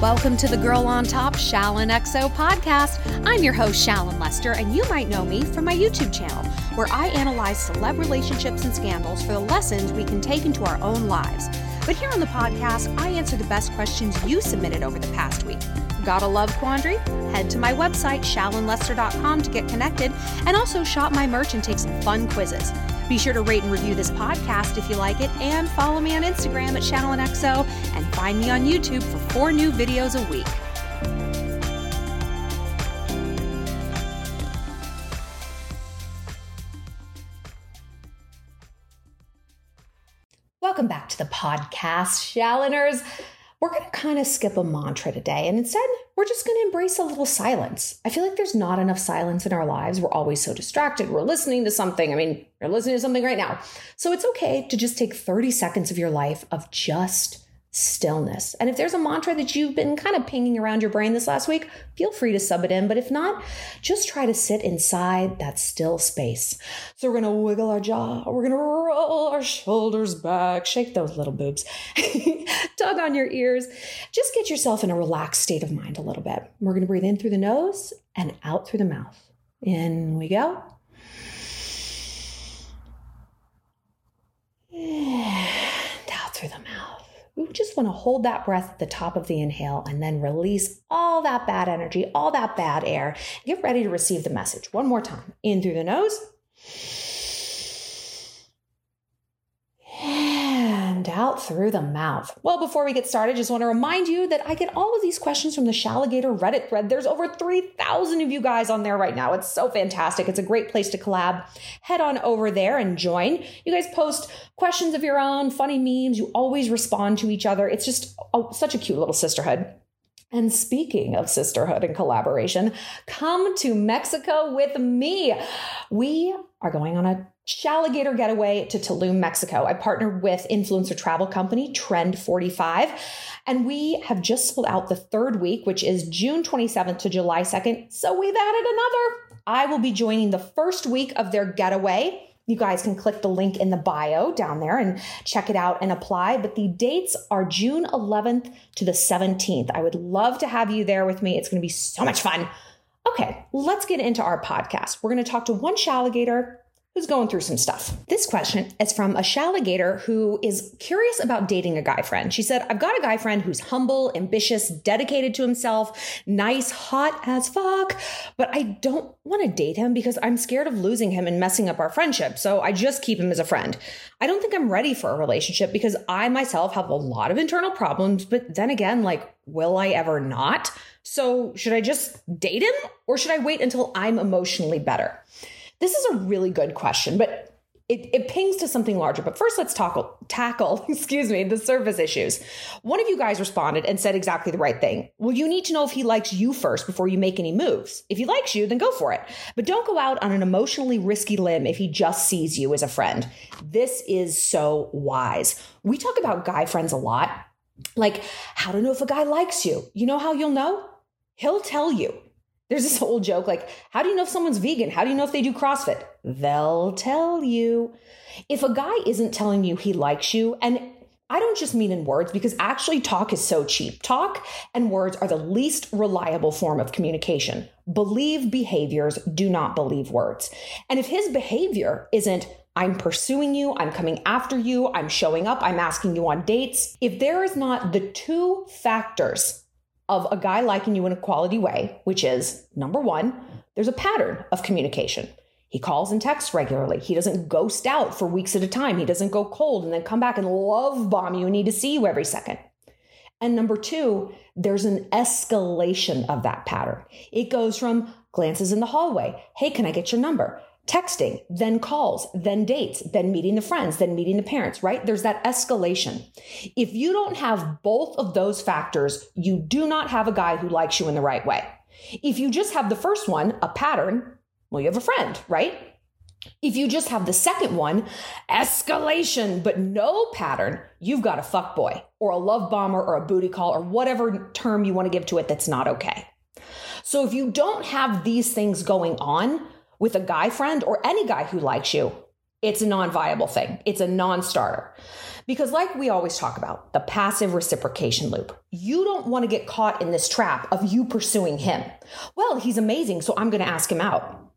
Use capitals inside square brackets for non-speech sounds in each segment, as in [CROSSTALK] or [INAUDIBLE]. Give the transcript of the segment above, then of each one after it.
Welcome to the Girl on Top Shallon XO podcast. I'm your host, Shallon Lester, and you might know me from my YouTube channel, where I analyze celeb relationships and scandals for the lessons we can take into our own lives. But here on the podcast, I answer the best questions you submitted over the past week. Got a love quandary? Head to my website, shallonlester.com, to get connected, and also shop my merch and take some fun quizzes. Be sure to rate and review this podcast if you like it, and follow me on Instagram at ShallonXO, and find me on YouTube for four new videos a week. Welcome back to the podcast, Shalloners. We're going to kind of skip a mantra today, and instead, we're just going to embrace a little silence. I feel like there's not enough silence in our lives. We're always so distracted. We're listening to something. I mean, you're listening to something right now. So it's okay to just take 30 seconds of your life of just stillness. And if there's a mantra that you've been kind of pinging around your brain this last week, feel free to sub it in. But if not, just try to sit inside that still space. So we're going to wiggle our jaw, we're going to roll our shoulders back, shake those little boobs, [LAUGHS] tug on your ears. Just get yourself in a relaxed state of mind a little bit. We're going to breathe in through the nose and out through the mouth. In we go. And out through the mouth. We just want to hold that breath at the top of the inhale and then release all that bad energy, all that bad air. Get ready to receive the message. One more time. In through the nose. Out through the mouth. Well, before we get started, just want to remind you that I get all of these questions from the Shalligator Reddit thread. There's over 3,000 of you guys on there right now. It's so fantastic. It's a great place to collab. Head on over there and join. You guys post questions of your own, funny memes. You always respond to each other. It's just oh, such a cute little sisterhood. And speaking of sisterhood and collaboration, come to Mexico with me. We are going on a Shalligator getaway to Tulum, Mexico. I partnered with influencer travel company Trend 45, and we have just sold out the third week, which is June 27th to July 2nd. So we've added another. I will be joining the first week of their getaway. You guys can click the link in the bio down there and check it out and apply. But the dates are June 11th to the 17th. I would love to have you there with me. It's going to be so much fun. Okay, let's get into our podcast. We're going to talk to one Shalligator who's going through some stuff. This question is from a Shalligator who is curious about dating a guy friend. She said, I've got a guy friend who's humble, ambitious, dedicated to himself, nice, hot as fuck, but I don't want to date him because I'm scared of losing him and messing up our friendship. So I just keep him as a friend. I don't think I'm ready for a relationship because I myself have a lot of internal problems, but then again, like, will I ever not? So should I just date him or should I wait until I'm emotionally better? This is a really good question, but it, it pings to something larger. But first, let's tackle, tackle, [LAUGHS] excuse me, the surface issues. One of you guys responded and said exactly the right thing. Well, you need to know if he likes you first before you make any moves. If he likes you, then go for it. But don't go out on an emotionally risky limb if he just sees you as a friend. This is so wise. We talk about guy friends a lot. Like, how to know if a guy likes you. You know how you'll know? He'll tell you. There's this old joke like, how do you know if someone's vegan? How do you know if they do CrossFit? They'll tell you. If a guy isn't telling you he likes you, and I don't just mean in words because actually talk is so cheap. Talk and words are the least reliable form of communication. Believe behaviors, do not believe words. And if his behavior isn't, I'm pursuing you, I'm coming after you, I'm showing up, I'm asking you on dates, if there is not the two factors of a guy liking you in a quality way, which is number one, there's a pattern of communication. He calls and texts regularly. He doesn't ghost out for weeks at a time. He doesn't go cold and then come back and love bomb you and need to see you every second. And number two, there's an escalation of that pattern. It goes from glances in the hallway. Hey, can I get your number? Texting, then calls, then dates, then meeting the friends, then meeting the parents, right? There's that escalation. If you don't have both of those factors, you do not have a guy who likes you in the right way. If you just have the first one, a pattern, well, you have a friend, right? If you just have the second one, escalation, but no pattern, you've got a fuck boy or a love bomber or a booty call or whatever term you want to give to it that's not okay. So if you don't have these things going on, with a guy friend or any guy who likes you, it's a non viable thing. It's a non starter. Because, like we always talk about, the passive reciprocation loop, you don't want to get caught in this trap of you pursuing him. Well, he's amazing, so I'm going to ask him out.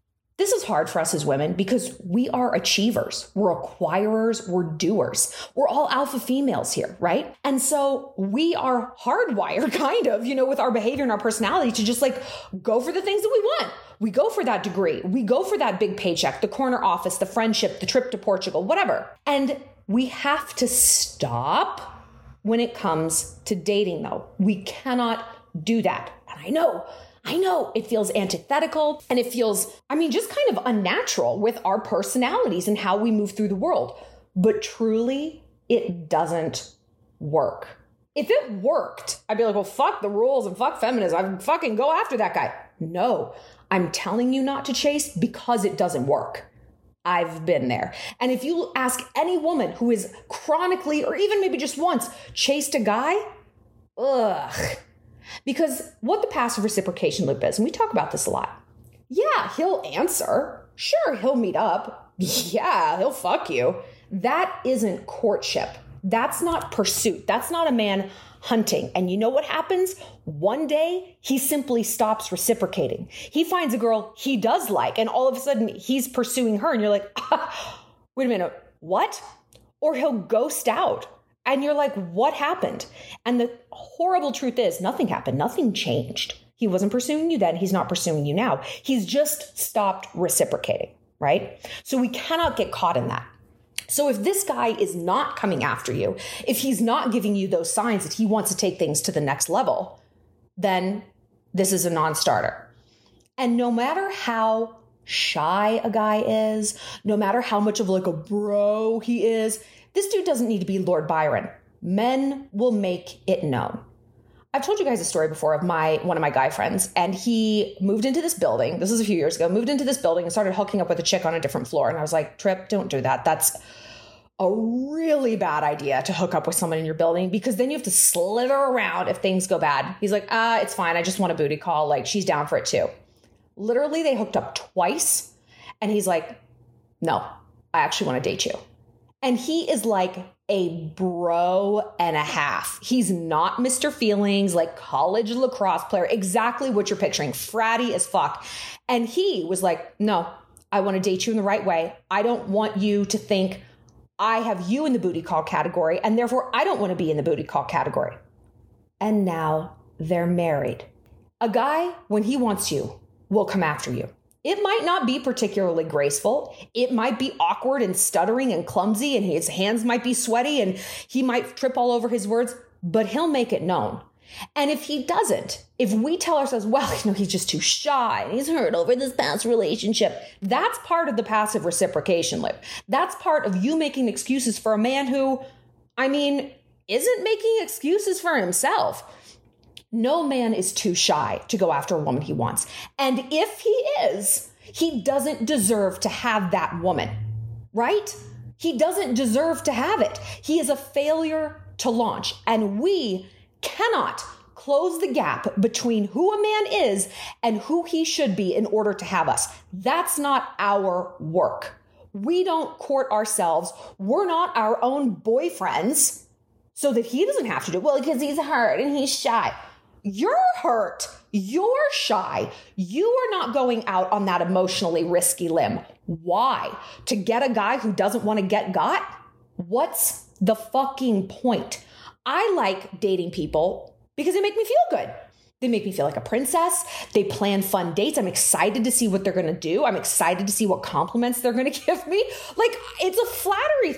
This is hard for us as women because we are achievers, we're acquirers, we're doers. We're all alpha females here, right? And so we are hardwired, [LAUGHS] kind of, you know, with our behavior and our personality to just like go for the things that we want. We go for that degree, we go for that big paycheck, the corner office, the friendship, the trip to Portugal, whatever. And we have to stop when it comes to dating, though. We cannot do that. And I know I know it feels antithetical and it feels, I mean, just kind of unnatural with our personalities and how we move through the world. But truly, it doesn't work. If it worked, I'd be like, well, fuck the rules and fuck feminism. I'd fucking go after that guy. No, I'm telling you not to chase because it doesn't work. I've been there. And if you ask any woman who is chronically or even maybe just once chased a guy, ugh, because what the passive reciprocation loop is, and we talk about this a lot. Yeah, he'll answer. Sure, he'll meet up. [LAUGHS] Yeah, he'll fuck you. That isn't courtship. That's not pursuit. That's not a man hunting. And you know what happens? One day, he simply stops reciprocating. He finds a girl he does like, and all of a sudden, he's pursuing her. And you're like, ah, [LAUGHS] wait a minute, what? Or he'll ghost out and you're like, what happened? And the horrible truth is, nothing happened. Nothing changed. He wasn't pursuing you then. He's not pursuing you now. He's just stopped reciprocating, right? So we cannot get caught in that. So if this guy is not coming after you, if he's not giving you those signs that he wants to take things to the next level, then this is a non starter. And no matter how shy a guy is, no matter how much of like a bro he is, this dude doesn't need to be Lord Byron. Men will make it known. I've told you guys a story before of my one of my guy friends, and he moved into this building. This was a few years ago. Moved into this building and started hooking up with a chick on a different floor. And I was like, "Trip, don't do that. That's a really bad idea to hook up with someone in your building because then you have to slither around if things go bad." He's like, "Ah, it's fine. I just want a booty call. Like she's down for it too." Literally, they hooked up twice, and he's like, "No, I actually want to date you." And he is like a bro and a half. He's not Mr. Feelings, like college lacrosse player, exactly what you're picturing, fratty as fuck. And he was like, No, I want to date you in the right way. I don't want you to think I have you in the booty call category, and therefore I don't want to be in the booty call category. And now they're married. A guy, when he wants you, will come after you. It might not be particularly graceful. It might be awkward and stuttering and clumsy, and his hands might be sweaty and he might trip all over his words, but he'll make it known. And if he doesn't, if we tell ourselves, well, you know, he's just too shy and he's hurt over this past relationship, that's part of the passive reciprocation loop. That's part of you making excuses for a man who, I mean, isn't making excuses for himself. No man is too shy to go after a woman he wants. And if he is, he doesn't deserve to have that woman, right? He doesn't deserve to have it. He is a failure to launch. And we cannot close the gap between who a man is and who he should be in order to have us. That's not our work. We don't court ourselves. We're not our own boyfriends so that he doesn't have to do it. Well, because he's hurt and he's shy. You're hurt. You're shy. You are not going out on that emotionally risky limb. Why? To get a guy who doesn't want to get got? What's the fucking point? I like dating people because they make me feel good. They make me feel like a princess. They plan fun dates. I'm excited to see what they're going to do. I'm excited to see what compliments they're going [LAUGHS] to give me. Like, it's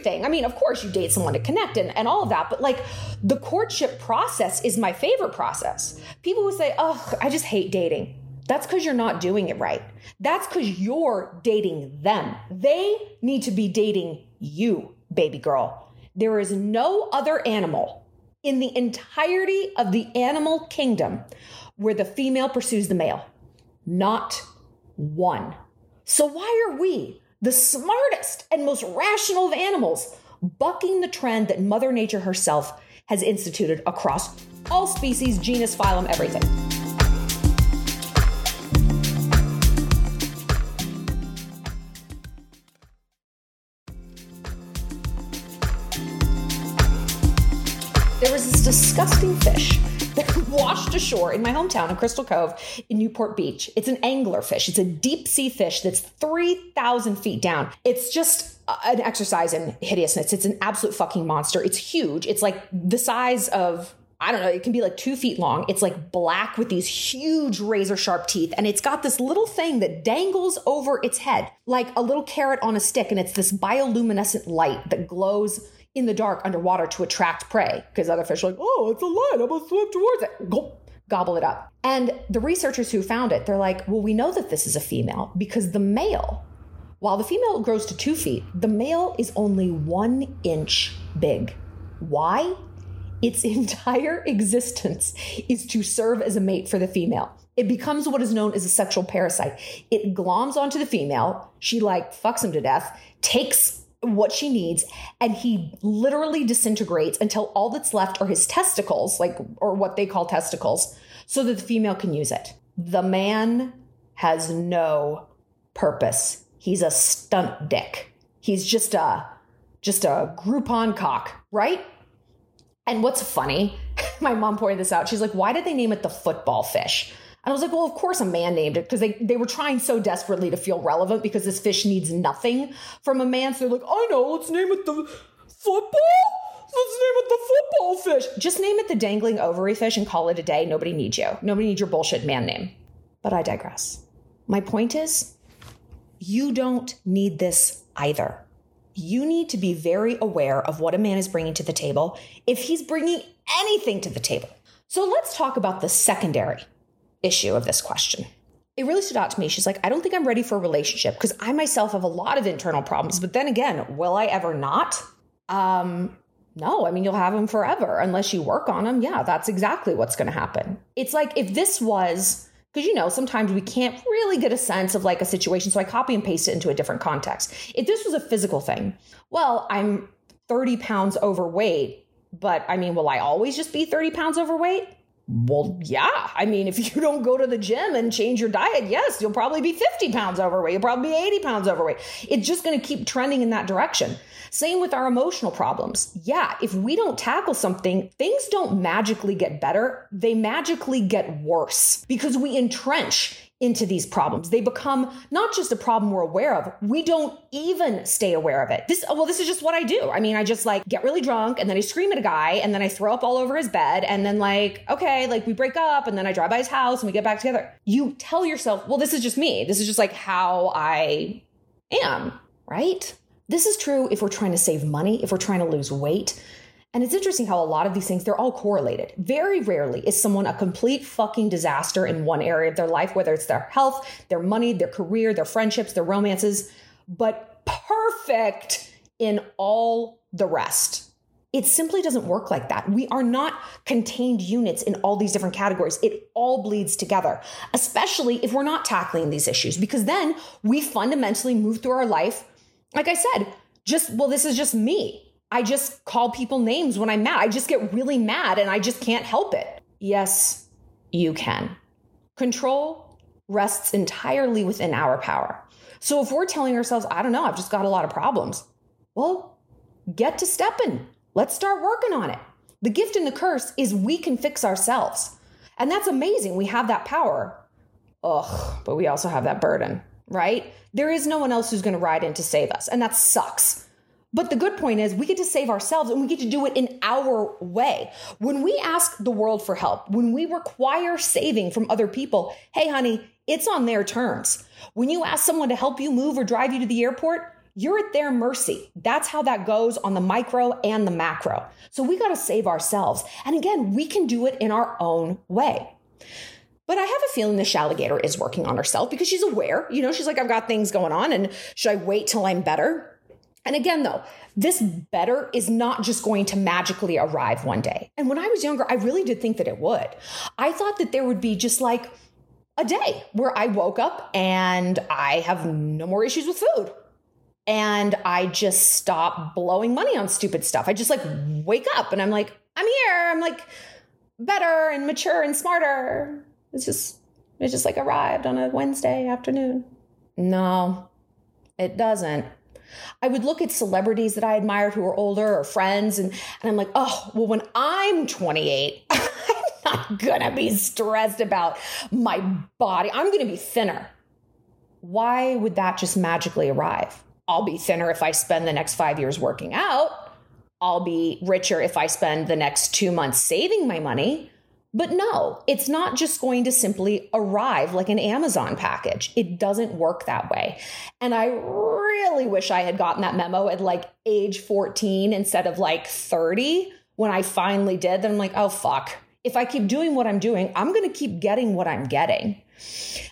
a flattery thing. I mean, of course, you date someone to connect and, and all of that, but like the courtship process is my favorite process. People would say, oh, I just hate dating. That's because you're not doing it right. That's because you're dating them. They need to be dating you, baby girl. There is no other animal in the entirety of the animal kingdom where the female pursues the male. Not one. So, why are we, the smartest and most rational of animals, bucking the trend that Mother Nature herself has instituted across all species, genus, phylum, everything? There was this disgusting fish that [LAUGHS] washed ashore in my hometown in Crystal Cove in Newport Beach. It's an angler fish. It's a deep sea fish that's 3,000 feet down. It's just an exercise in hideousness. It's an absolute fucking monster. It's huge. It's like the size of I don't know, it can be like two feet long. It's like black with these huge razor sharp teeth. And it's got this little thing that dangles over its head like a little carrot on a stick. And it's this bioluminescent light that glows in the dark underwater to attract prey because other fish are like, oh, it's a light. I'm going to swim towards it. Go, gobble it up. And the researchers who found it, they're like, well, we know that this is a female because the male, while the female grows to two feet, the male is only one inch big. Why? Its [LAUGHS] entire existence is to serve as a mate for the female. It becomes what is known as a sexual parasite. It gloms onto the female. She like fucks him to death, takes what she needs and he literally disintegrates until all that's left are his testicles like or what they call testicles so that the female can use it. The man has no purpose. He's a stunt dick. He's just a just a groupon cock right? And what's funny [LAUGHS] my mom pointed this out. She's like why did they name it the football fish and I was like, well, of course a man named it because they, they were trying so desperately to feel relevant because this fish needs nothing from a man. So they're like, I know, let's name it the football. Let's name it the football fish. Just name it the dangling ovary fish and call it a day. Nobody needs you. Nobody needs your bullshit man name. But I digress. My point is, you don't need this either. You need to be very aware of what a man is bringing to the table if he's bringing anything to the table. So let's talk about the secondary issue of this question. It really stood out to me. She's like, I don't think I'm ready for a relationship because I myself have a lot of internal problems. But then again, will I ever not? Um, no, I mean, you'll have them forever unless you work on them. Yeah, that's exactly what's going to happen. It's like if this was, because you know, sometimes we can't really get a sense of like a situation. So I copy and paste it into a different context. If this was a physical thing, well, I'm 30 pounds overweight, but I mean, will I always just be 30 pounds overweight? Well, yeah. I mean, if [LAUGHS] you don't go to the gym and change your diet, yes, you'll probably be 50 pounds overweight. You'll probably be 80 pounds overweight. It's just going to keep trending in that direction. Same with our emotional problems. Yeah, if we don't tackle something, things don't magically get better. They magically get worse because we entrench into these problems. They become not just a problem we're aware of. We don't even stay aware of it. This, oh, well, this is just what I do. I mean, I just like get really drunk and then I scream at a guy and then I throw up all over his bed and then like, okay, like we break up and then I drive by his house and we get back together. You tell yourself, well, this is just me. This is just like how I am, right? This is true if we're trying to save money, if we're trying to lose weight, and it's interesting how a lot of these things, they're all correlated. Very rarely is someone a complete fucking disaster in one area of their life, whether it's their health, their money, their career, their friendships, their romances, but perfect in all the rest. It simply doesn't work like that. We are not contained units in all these different categories. It all bleeds together, especially if we're not tackling these issues, because then we fundamentally move through our life, like I said, just, well, this is just me I just call people names when I'm mad. I just get really mad and I just can't help it. Yes, you can. Control rests entirely within our power. So if we're telling ourselves, I don't know, I've just got a lot of problems, well, get to stepping. Let's start working on it. The gift and the curse is we can fix ourselves. And that's amazing. We have that power. Ugh, but we also have that burden, right? There is no one else who's going to ride in to save us. And that sucks. But the good point is, we get to save ourselves and we get to do it in our way. When we ask the world for help, when we require saving from other people, hey, honey, it's on their terms. When you ask someone to help you move or drive you to the airport, you're at their mercy. That's how that goes on the micro and the macro. So we got to save ourselves. And again, we can do it in our own way. But I have a feeling the Shalligator is working on herself because she's aware. You know, she's like, I've got things going on, and should I wait till I'm better? And again, though, this better is not just going to magically arrive one day. And when I was younger, I really did think that it would. I thought that there would be just like a day where I woke up and I have no more issues with food. And I just stop blowing money on stupid stuff. I just like wake up and I'm like, I'm here. I'm like better and mature and smarter. It's just, it just like arrived on a Wednesday afternoon. No, it doesn't. I would look at celebrities that I admired who were older or friends, and, and I'm like, oh, well, when I'm 28, [LAUGHS] I'm not gonna be stressed about my body. I'm gonna be thinner. Why would that just magically arrive? I'll be thinner if I spend the next five years working out. I'll be richer if I spend the next two months saving my money. But no, it's not just going to simply arrive like an Amazon package. It doesn't work that way. And I really wish I had gotten that memo at like age 14 instead of like 30 when I finally did. Then I'm like, oh, fuck. If I keep doing what I'm doing, I'm going to keep getting what I'm getting.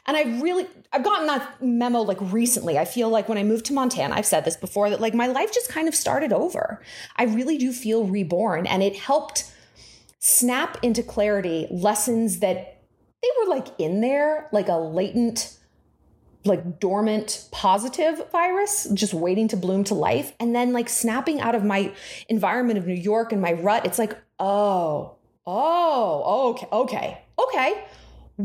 And I really, I've gotten that memo like recently. I feel like when I moved to Montana, I've said this before, that like my life just kind of started over. I really do feel reborn and it helped snap into clarity lessons that they were like in there, like a latent, like dormant positive virus, just waiting to bloom to life. And then like snapping out of my environment of New York and my rut, it's like, oh, oh, okay, okay, okay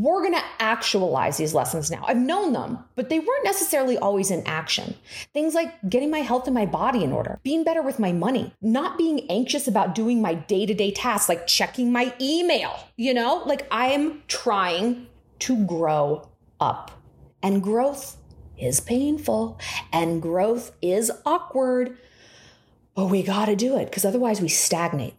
we're going to actualize these lessons now. I've known them, but they weren't necessarily always in action. Things like getting my health and my body in order, being better with my money, not being anxious about doing my day to day tasks, like checking my email, you know? Like I am trying to grow up. And growth is painful and growth is awkward, but we got to do it because otherwise we stagnate.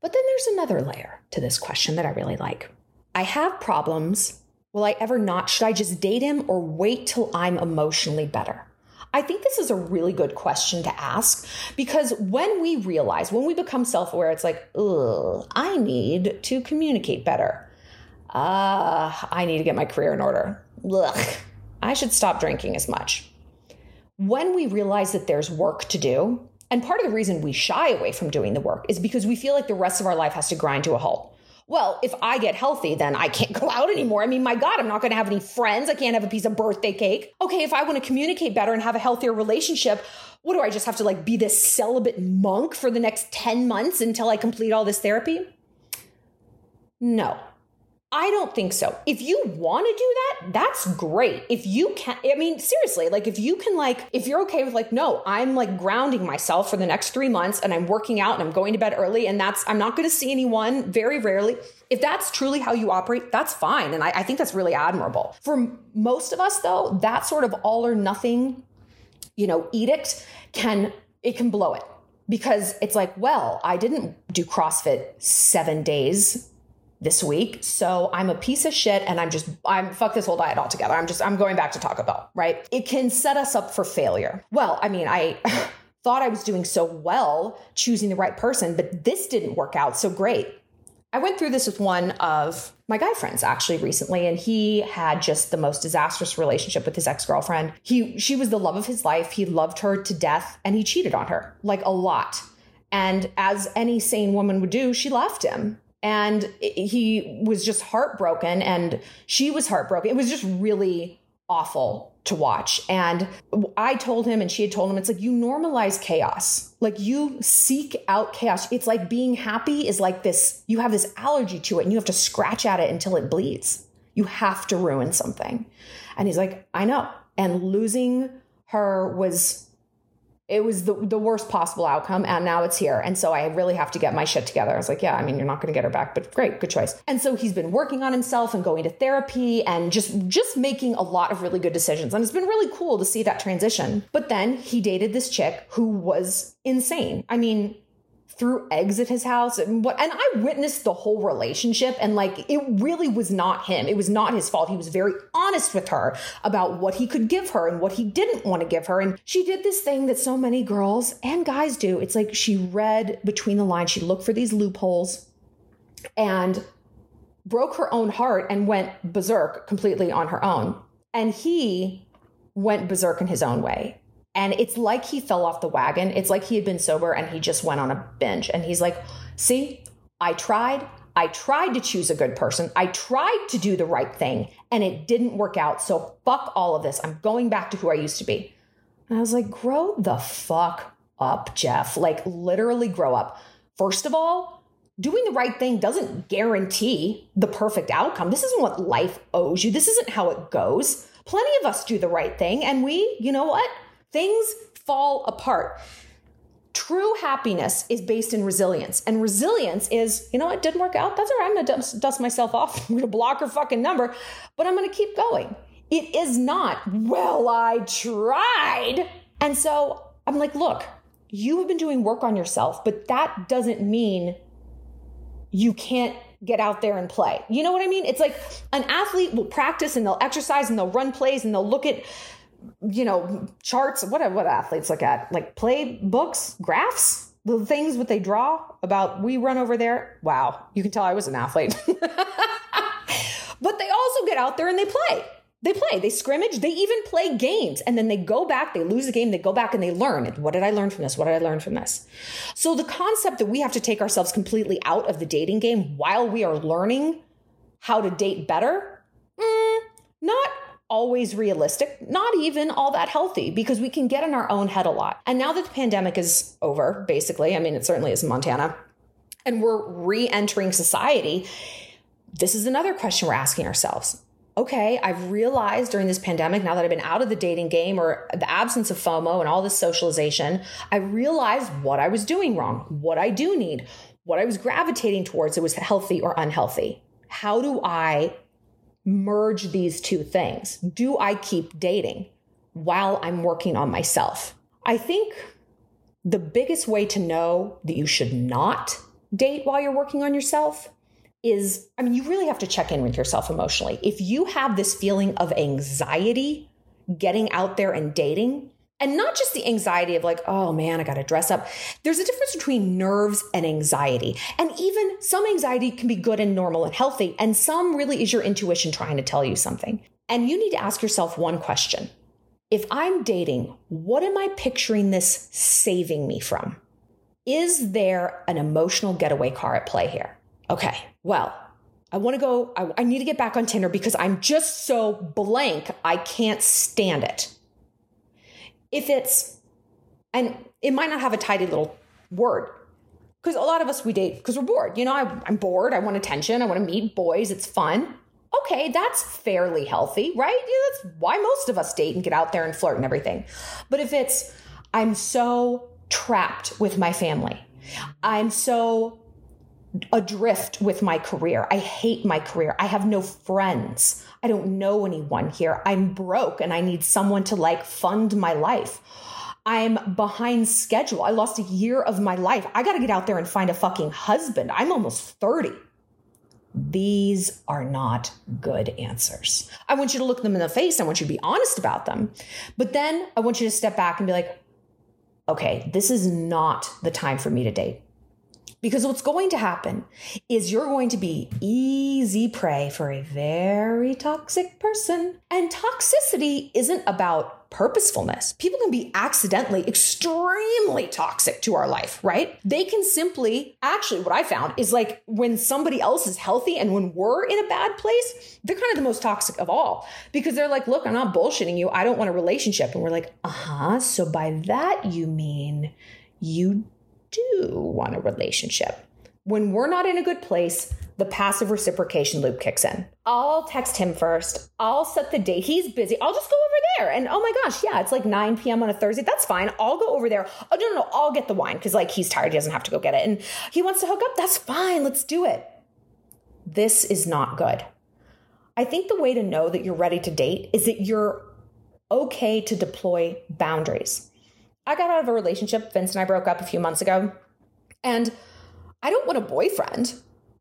But then there's another layer to this question that I really like. I have problems. Will I ever not? Should I just date him or wait till I'm emotionally better? I think this is a really good question to ask because when we realize, when we become self aware, it's like, ugh, I need to communicate better. Uh, I need to get my career in order. Ugh, I should stop drinking as much. When we realize that there's work to do, and part of the reason we shy away from doing the work is because we feel like the rest of our life has to grind to a halt well, if I get healthy, then I can't [LAUGHS] go out anymore. I mean, my God, I'm not going to have any friends. I can't have a piece of birthday cake. Okay, if I want to communicate better and have a healthier relationship, what do I just have to like be this celibate monk for the next 10 months until I complete all this therapy? No. I don't think so. If you want to do that, that's great. If you can, I mean, seriously, like if you can, like, if you're okay with, like, no, I'm like grounding myself for the next three months and I'm working out and I'm going to bed early and that's, I'm not going to see anyone very rarely. If that's truly how you operate, that's fine. And I, I think that's really admirable. For most of us, though, that sort of all or nothing, you know, edict can, it can blow it because it's like, well, I didn't do CrossFit seven days this week. So I'm a piece of shit and I'm just, I'm fuck this whole diet altogether. I'm just, I'm going back to Taco Bell, right? It can set us up for failure. Well, I mean, I [LAUGHS] thought I was doing so well choosing the right person, but this didn't work out so great. I went through this with one of my guy friends actually recently and he had just the most disastrous relationship with his ex-girlfriend. He she was the love of his life. He loved her to death and he cheated on her like a lot. And as any sane woman would do, she left him and he was just heartbroken and she was heartbroken. It was just really awful to watch. And i told him and she had told him it's like you normalize chaos. Like you seek out chaos. It's like being happy is like this you have this allergy to it and you have to scratch at it until it bleeds. You have to ruin something. And he's like i know. And losing her was it was the, the worst possible outcome and now it's here. And so i really have to get my shit together. I was like yeah i mean you're not going to get her back but great good choice. And so he's been working on himself and going to therapy and just just making a lot of really good decisions. And it's been really cool to see that transition. But then he dated this chick who was insane. I mean threw eggs at his house and what and I witnessed the whole relationship and like it really was not him. It was not his fault. He was very honest with her about what he could give her and what he didn't want to give her. And she did this thing that so many girls and guys do. It's like she read between the lines. She looked for these loopholes and broke her own heart and went berserk completely on her own. And he went berserk in his own way. And it's like he fell off the wagon. It's like he had been sober and he just went on a binge. And he's like, see, I tried. I tried to choose a good person. I tried to do the right thing and it didn't work out. So fuck all of this. I'm going back to who I used to be. And I was like, grow the fuck up, Jeff. Like, literally grow up. First of all, doing the right thing doesn't guarantee the perfect outcome. This isn't what life owes you. This isn't how it goes. Plenty of us do the right thing and we, you know what? Things fall apart. True happiness is based in resilience. And resilience is, you know, it didn't work out. That's all right. I'm going to dust, myself off. [LAUGHS] I'm going to block her fucking number, but I'm going to keep going. It is not, well, I tried. And so I'm like, look, you have been doing work on yourself, but that doesn't mean you can't get out there and play. You know what I mean? It's like an athlete will practice and they'll exercise and they'll run plays and they'll look at you know, charts, what what athletes look at? Like play books, graphs, the things what they draw about we run over there. Wow, you can tell I was an athlete. [LAUGHS] but they also get out there and they play. They play, they scrimmage, they even play games. And then they go back, they lose the game, they go back and they learn. What did I learn from this? What did I learn from this? So the concept that we have to take ourselves completely out of the dating game while we are learning how to date better, always realistic, not even all that healthy because we can get in our own head a lot. And now that the pandemic is over, basically, I mean, it certainly is in Montana, and we're re entering society, this is another question we're asking ourselves. Okay, I've realized during this pandemic, now that I've been out of the dating game or the absence of FOMO and all this socialization, I realized what I was doing wrong, what I do need, what I was gravitating towards, it was healthy or unhealthy. How do I merge these two things? Do I keep dating while I'm working on myself? I think the biggest way to know that you should not date while you're working on yourself is I mean, you really have to check in with yourself emotionally. If you have this feeling of anxiety getting out there and dating, and not just the anxiety of like, oh man, I got to dress up. There's a difference between nerves and anxiety. And even some anxiety can be good and normal and healthy, and some really is your intuition trying to tell you something. And you need to ask yourself one question If I'm dating, what am I picturing this saving me from? Is there an emotional getaway car at play here? Okay, well, I want to go, I, I need to get back on Tinder because I'm just so blank, I can't stand it if it's, and it might not have a tidy little word, because a lot of us we date because we're bored. You know, I, I'm bored. I want attention. I want to meet boys. It's fun. Okay, that's fairly healthy, right? Yeah, that's why most of us date and get out there and flirt and everything. But if it's, I'm so trapped with my family, I'm so adrift with my career. I hate my career. I have no friends. I don't know anyone here. I'm broke and I need someone to like fund my life. I'm behind schedule. I lost a year of my life. I got to get out there and find a fucking husband. I'm almost 30. These are not good answers. I want you to look them in the face. I want you to be honest about them. But then I want you to step back and be like, okay, this is not the time for me to date. Because what's going to happen is you're going to be easy prey for a very toxic person. And toxicity isn't about purposefulness. People can be accidentally extremely toxic to our life, right? They can simply, actually, what I found is like when somebody else is healthy and when we're in a bad place, they're kind of the most toxic of all because they're like, look, I'm not bullshitting you. I don't want a relationship. And we're like, uh huh. So by that, you mean you do want a relationship. When we're not in a good place, the passive reciprocation loop kicks in. I'll text him first. I'll set the date. He's busy. I'll just go over there. And oh my gosh, yeah, it's like 9 p.m. on a Thursday. That's fine. I'll go over there. Oh, no, no, no. I'll get the wine because like he's tired. He doesn't have to go get it. And he wants to hook up. That's fine. Let's do it. This is not good. I think the way to know that you're ready to date is that you're okay to deploy boundaries. I got out of a relationship. Vince and I broke up a few months ago. And I don't want a boyfriend,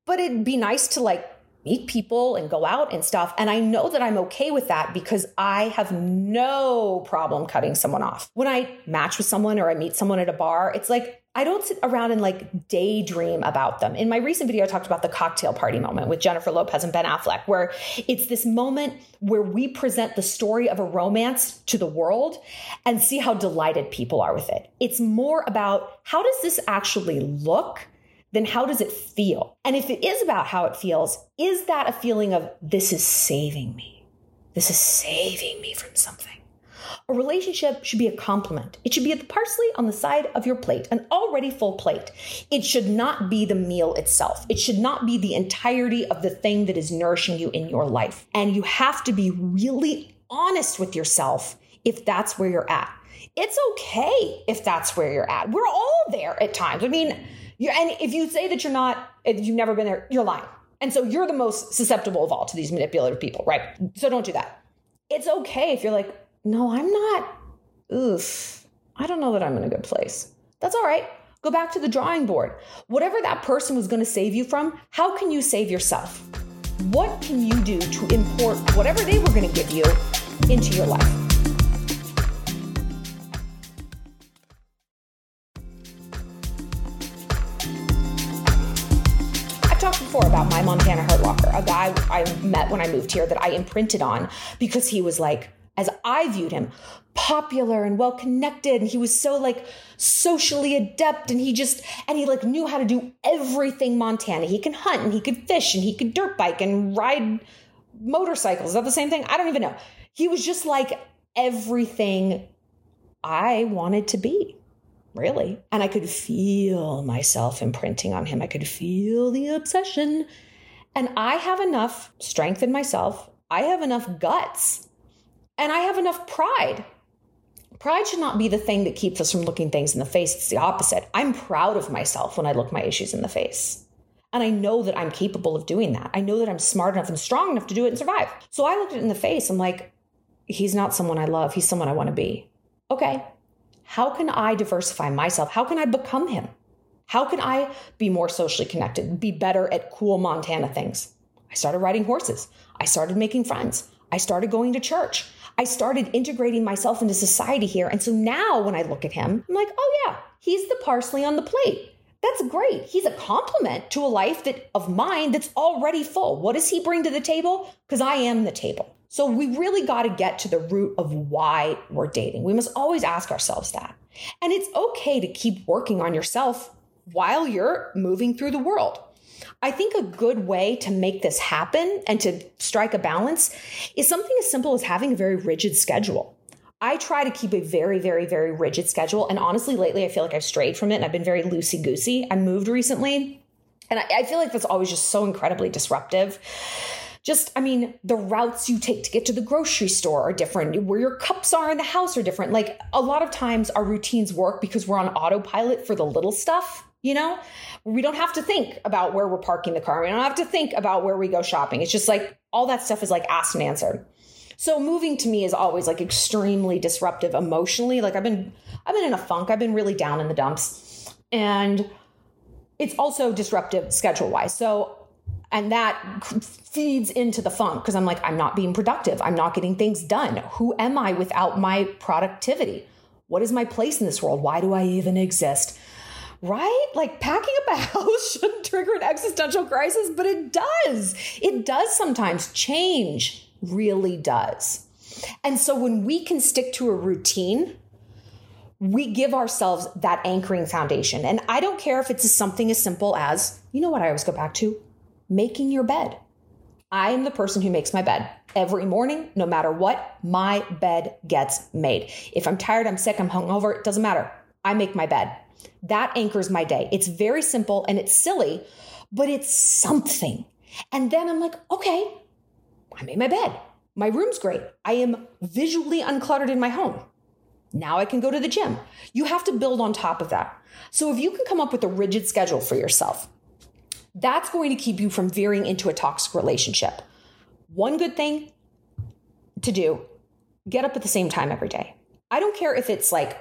but it'd be nice to like meet people and go out and stuff. And I know that I'm okay with that because I have no problem cutting someone off. When I match with someone or I meet someone at a bar, it's like, I don't sit around and like daydream about them. In my recent video, I talked about the cocktail party moment with Jennifer Lopez and Ben Affleck, where it's this moment where we present the story of a romance to the world and see how delighted people are with it. It's more about how does this actually look than how does it feel? And if it is about how it feels, is that a feeling of this is saving me? This is saving me from something. A relationship should be a complement. It should be the parsley on the side of your plate, an already full plate. It should not be the meal itself. It should not be the entirety of the thing that is nourishing you in your life. And you have to be really honest with yourself if that's where you're at. It's okay if that's where you're at. We're all there at times. I mean, and if you say that you're not, you've never been there, you're lying. And so you're the most susceptible of all to these manipulative people, right? So don't do that. It's okay if you're like, no, I'm not. Oof, I don't know that I'm in a good place. That's all right. Go back to the drawing board. Whatever that person was going to save you from, how can you save yourself? What can you do to import whatever they were going to give you into your life? I've talked before about my Montana Hurt Locker, a guy I met when I moved here that I imprinted on because he was like, as I viewed him, popular and well connected. And he was so like socially adept and he just, and he like knew how to do everything Montana. He can hunt and he could fish and he could dirt bike and ride motorcycles. Is that the same thing? I don't even know. He was just like everything I wanted to be really. And I could feel myself imprinting on him. I could feel the obsession. And I have enough strength in myself. I have enough guts and I have enough pride. Pride should not be the thing that keeps us from looking things in the face. It's the opposite. I'm proud of myself when I look my issues in the face. And I know that I'm capable of doing that. I know that I'm smart enough and strong enough to do it and survive. So I looked it in the face. I'm like, he's not someone I love. He's someone I want to be. Okay. How can I diversify myself? How can I become him? How can I be more socially connected, be better at cool Montana things? I started riding horses. I started making friends. I started going to church. I started integrating myself into society here. And so now when I look at him, I'm like, oh yeah, he's the parsley on the plate. That's great. He's a compliment to a life that of mine that's already full. What does he bring to the table? Because I am the table. So we really got to get to the root of why we're dating. We must always ask ourselves that. And it's okay to keep working on yourself while you're moving through the world. I think a good way to make this happen and to strike a balance is something as simple as having a very rigid schedule. I try to keep a very, very, very rigid schedule. And honestly, lately, I feel like I've strayed from it and I've been very loosey goosey. I moved recently, and I, I feel like that's always just so incredibly disruptive just, I mean, the routes you take to get to the grocery store are different. Where your cups are in the house are different. Like a lot of times our routines work because we're on autopilot for the little stuff. You know, we don't have to think about where we're parking the car. We don't have to think about where we go shopping. It's just like all that stuff is like asked and answered. So moving to me is always like extremely disruptive emotionally. Like I've been I've been in a funk. I've been really down in the dumps. And it's also disruptive schedule wise. So and that feeds into the funk because I'm like I'm not being productive. I'm not getting things done. Who am I without my productivity? What is my place in this world? Why do I even exist? Right? Like packing up a [LAUGHS] house shouldn't trigger an existential crisis, but it does. It does sometimes. Change really does. And so when we can stick to a routine, we give ourselves that anchoring foundation. And I don't care if it's something as simple as, you know what I always go back to? Making your bed. I am the person who makes my bed every morning, no matter what, my bed gets made. If I'm tired, I'm sick, I'm hungover, it doesn't matter. I make my bed. That anchors my day. It's very simple and it's silly, but it's something. And then I'm like, okay, I made my bed. My room's great. I am visually uncluttered in my home. Now I can go to the gym. You have to build on top of that. So if you can come up with a rigid schedule for yourself, that's going to keep you from veering into a toxic relationship. One good thing to do get up at the same time every day. I don't care if it's like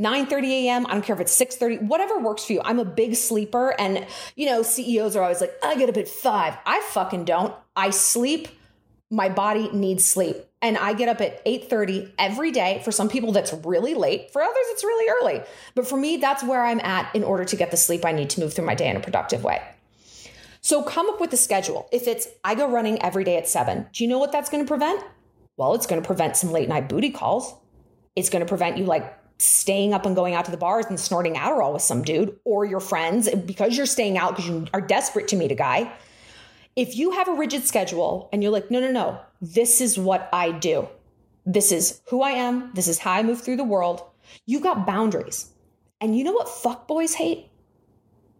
9:30 a.m. I don't care if it's 6:30, whatever works for you. I'm a big sleeper and you know, CEOs are always like, "I get up at 5." I fucking don't. I sleep. My body needs sleep. And I get up at 8:30 every day. For some people that's really late. For others it's really early. But for me, that's where I'm at in order to get the sleep I need to move through my day in a productive way. So come up with a schedule. If it's I go running every day at 7, do you know what that's going to prevent? Well, it's going to prevent some late night booty calls. It's going to prevent you like staying up and going out to the bars and snorting Adderall with some dude or your friends because you're staying out because you are desperate to meet a guy. If you have a rigid schedule and you're like, no, no, no, this is what I do. This is who I am. This is how I move through the world. You've got boundaries. And you know what fuck boys hate?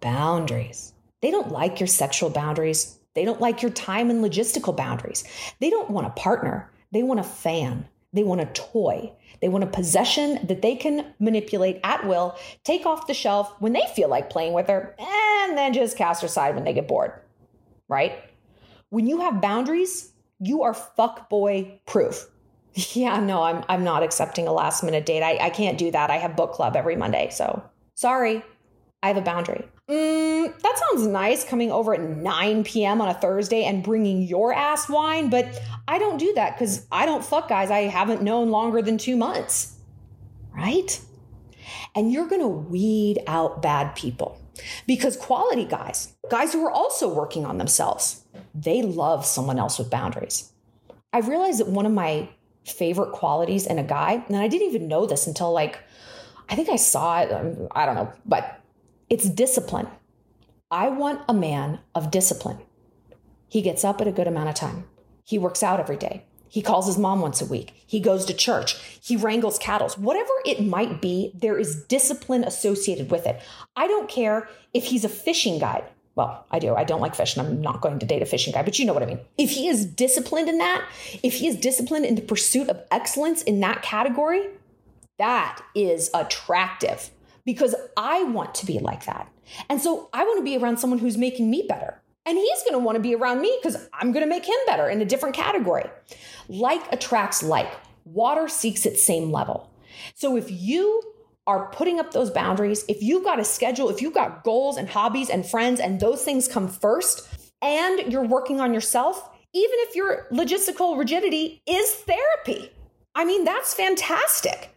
Boundaries. They don't like your sexual boundaries. They don't like your time and logistical boundaries. They don't want a partner. They want a fan. They want a toy. They want a possession that they can manipulate at will, take off the shelf when they feel like playing with her, and then just cast aside when they get bored. Right? When you have boundaries, you are fuckboy proof. [LAUGHS] Yeah, no, I'm I'm not accepting a last minute date. I, I can't do that. I have book club every Monday. So sorry. I have a boundary. Mm, that sounds nice coming over at 9 p.m. on a Thursday and bringing your ass wine, but I don't do that because I don't fuck guys I haven't known longer than two months. Right? And you're going to weed out bad people because quality guys, guys who are also working on themselves, they love someone else with boundaries. I realized that one of my favorite qualities in a guy, and I didn't even know this until like, I think I saw it, um, I don't know, but it's discipline. I want a man of discipline. He gets up at a good amount of time. He works out every day. He calls his mom once a week. He goes to church. He wrangles cattle. Whatever it might be, there is discipline associated with it. I don't care if he's a fishing guide. Well, I do. I don't like fishing. I'm not going to date a fishing guy, but you know what I mean. If he is disciplined in that, if he is disciplined in the pursuit of excellence in that category, that is attractive because I want to be like that. And so I want to be around someone who's making me better. And he's going to want to be around me because I'm going to make him better in a different category. Like attracts like. Water seeks its same level. So if you are putting up those boundaries, if you've got a schedule, if you've got goals and hobbies and friends, and those things come first, and you're working on yourself, even if your logistical rigidity is therapy, I mean, that's fantastic.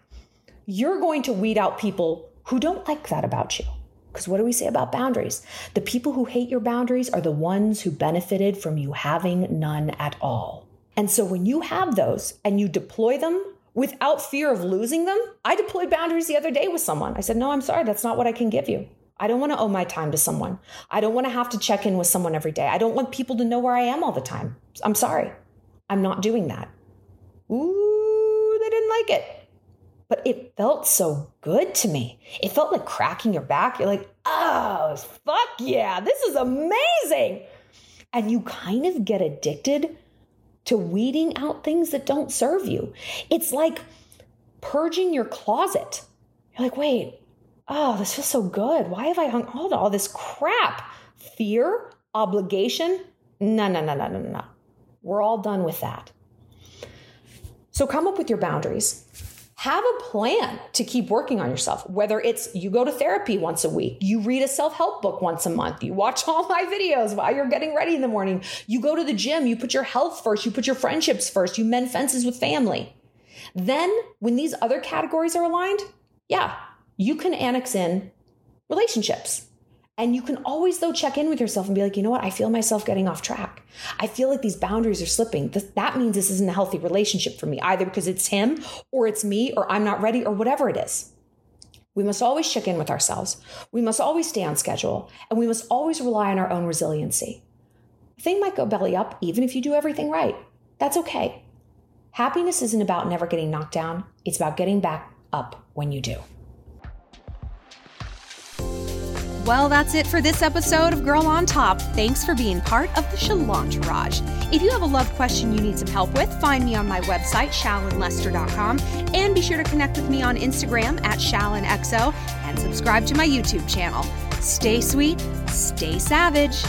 You're going to weed out people who don't like that about you. Because what do we say about boundaries? The people who hate your boundaries are the ones who benefited from you having none at all. And so when you have those and you deploy them without fear of losing them, I deployed boundaries the other day with someone. I said, No, I'm sorry, that's not what I can give you. I don't want to owe my time to someone. I don't want to have to check in with someone every day. I don't want people to know where I am all the time. I'm sorry. I'm not doing that. Ooh, they didn't like it but it felt so good to me. It felt like cracking your back. You're like, oh, fuck yeah, this is amazing. And you kind of get addicted to weeding out things that don't serve you. It's like purging your closet. You're like, wait, oh, this feels so good. Why have I hung on to all this crap? Fear, obligation? No, no, no, no, no, no. We're all done with that. So come up with your boundaries have a plan to keep working on yourself. Whether it's you go to therapy once a week, you read a self help book once a month, you watch [LAUGHS] all my videos while you're getting ready in the morning, you go to the gym, you put your health first, you put your friendships first, you mend fences with family. Then, when these other categories are aligned, yeah, you can annex in relationships. And you can always, though, check in with yourself and be like, you know what? I feel myself getting off track. I feel like these boundaries are slipping. That means this isn't a healthy relationship for me, either because it's him or it's me or I'm not ready or whatever it is. We must always check in with ourselves. We must always stay on schedule and we must always rely on our own resiliency. A thing might go belly up even if you do everything right. That's okay. Happiness isn't about never getting knocked down, it's about getting back up when you do. Well, that's it for this episode of Girl on Top. Thanks for being part of the Shalantourage. If you have a love question you need some help with, find me on my website, shallonlester.com, and be sure to connect with me on Instagram at shallonxo and subscribe to my YouTube channel. Stay sweet, stay savage.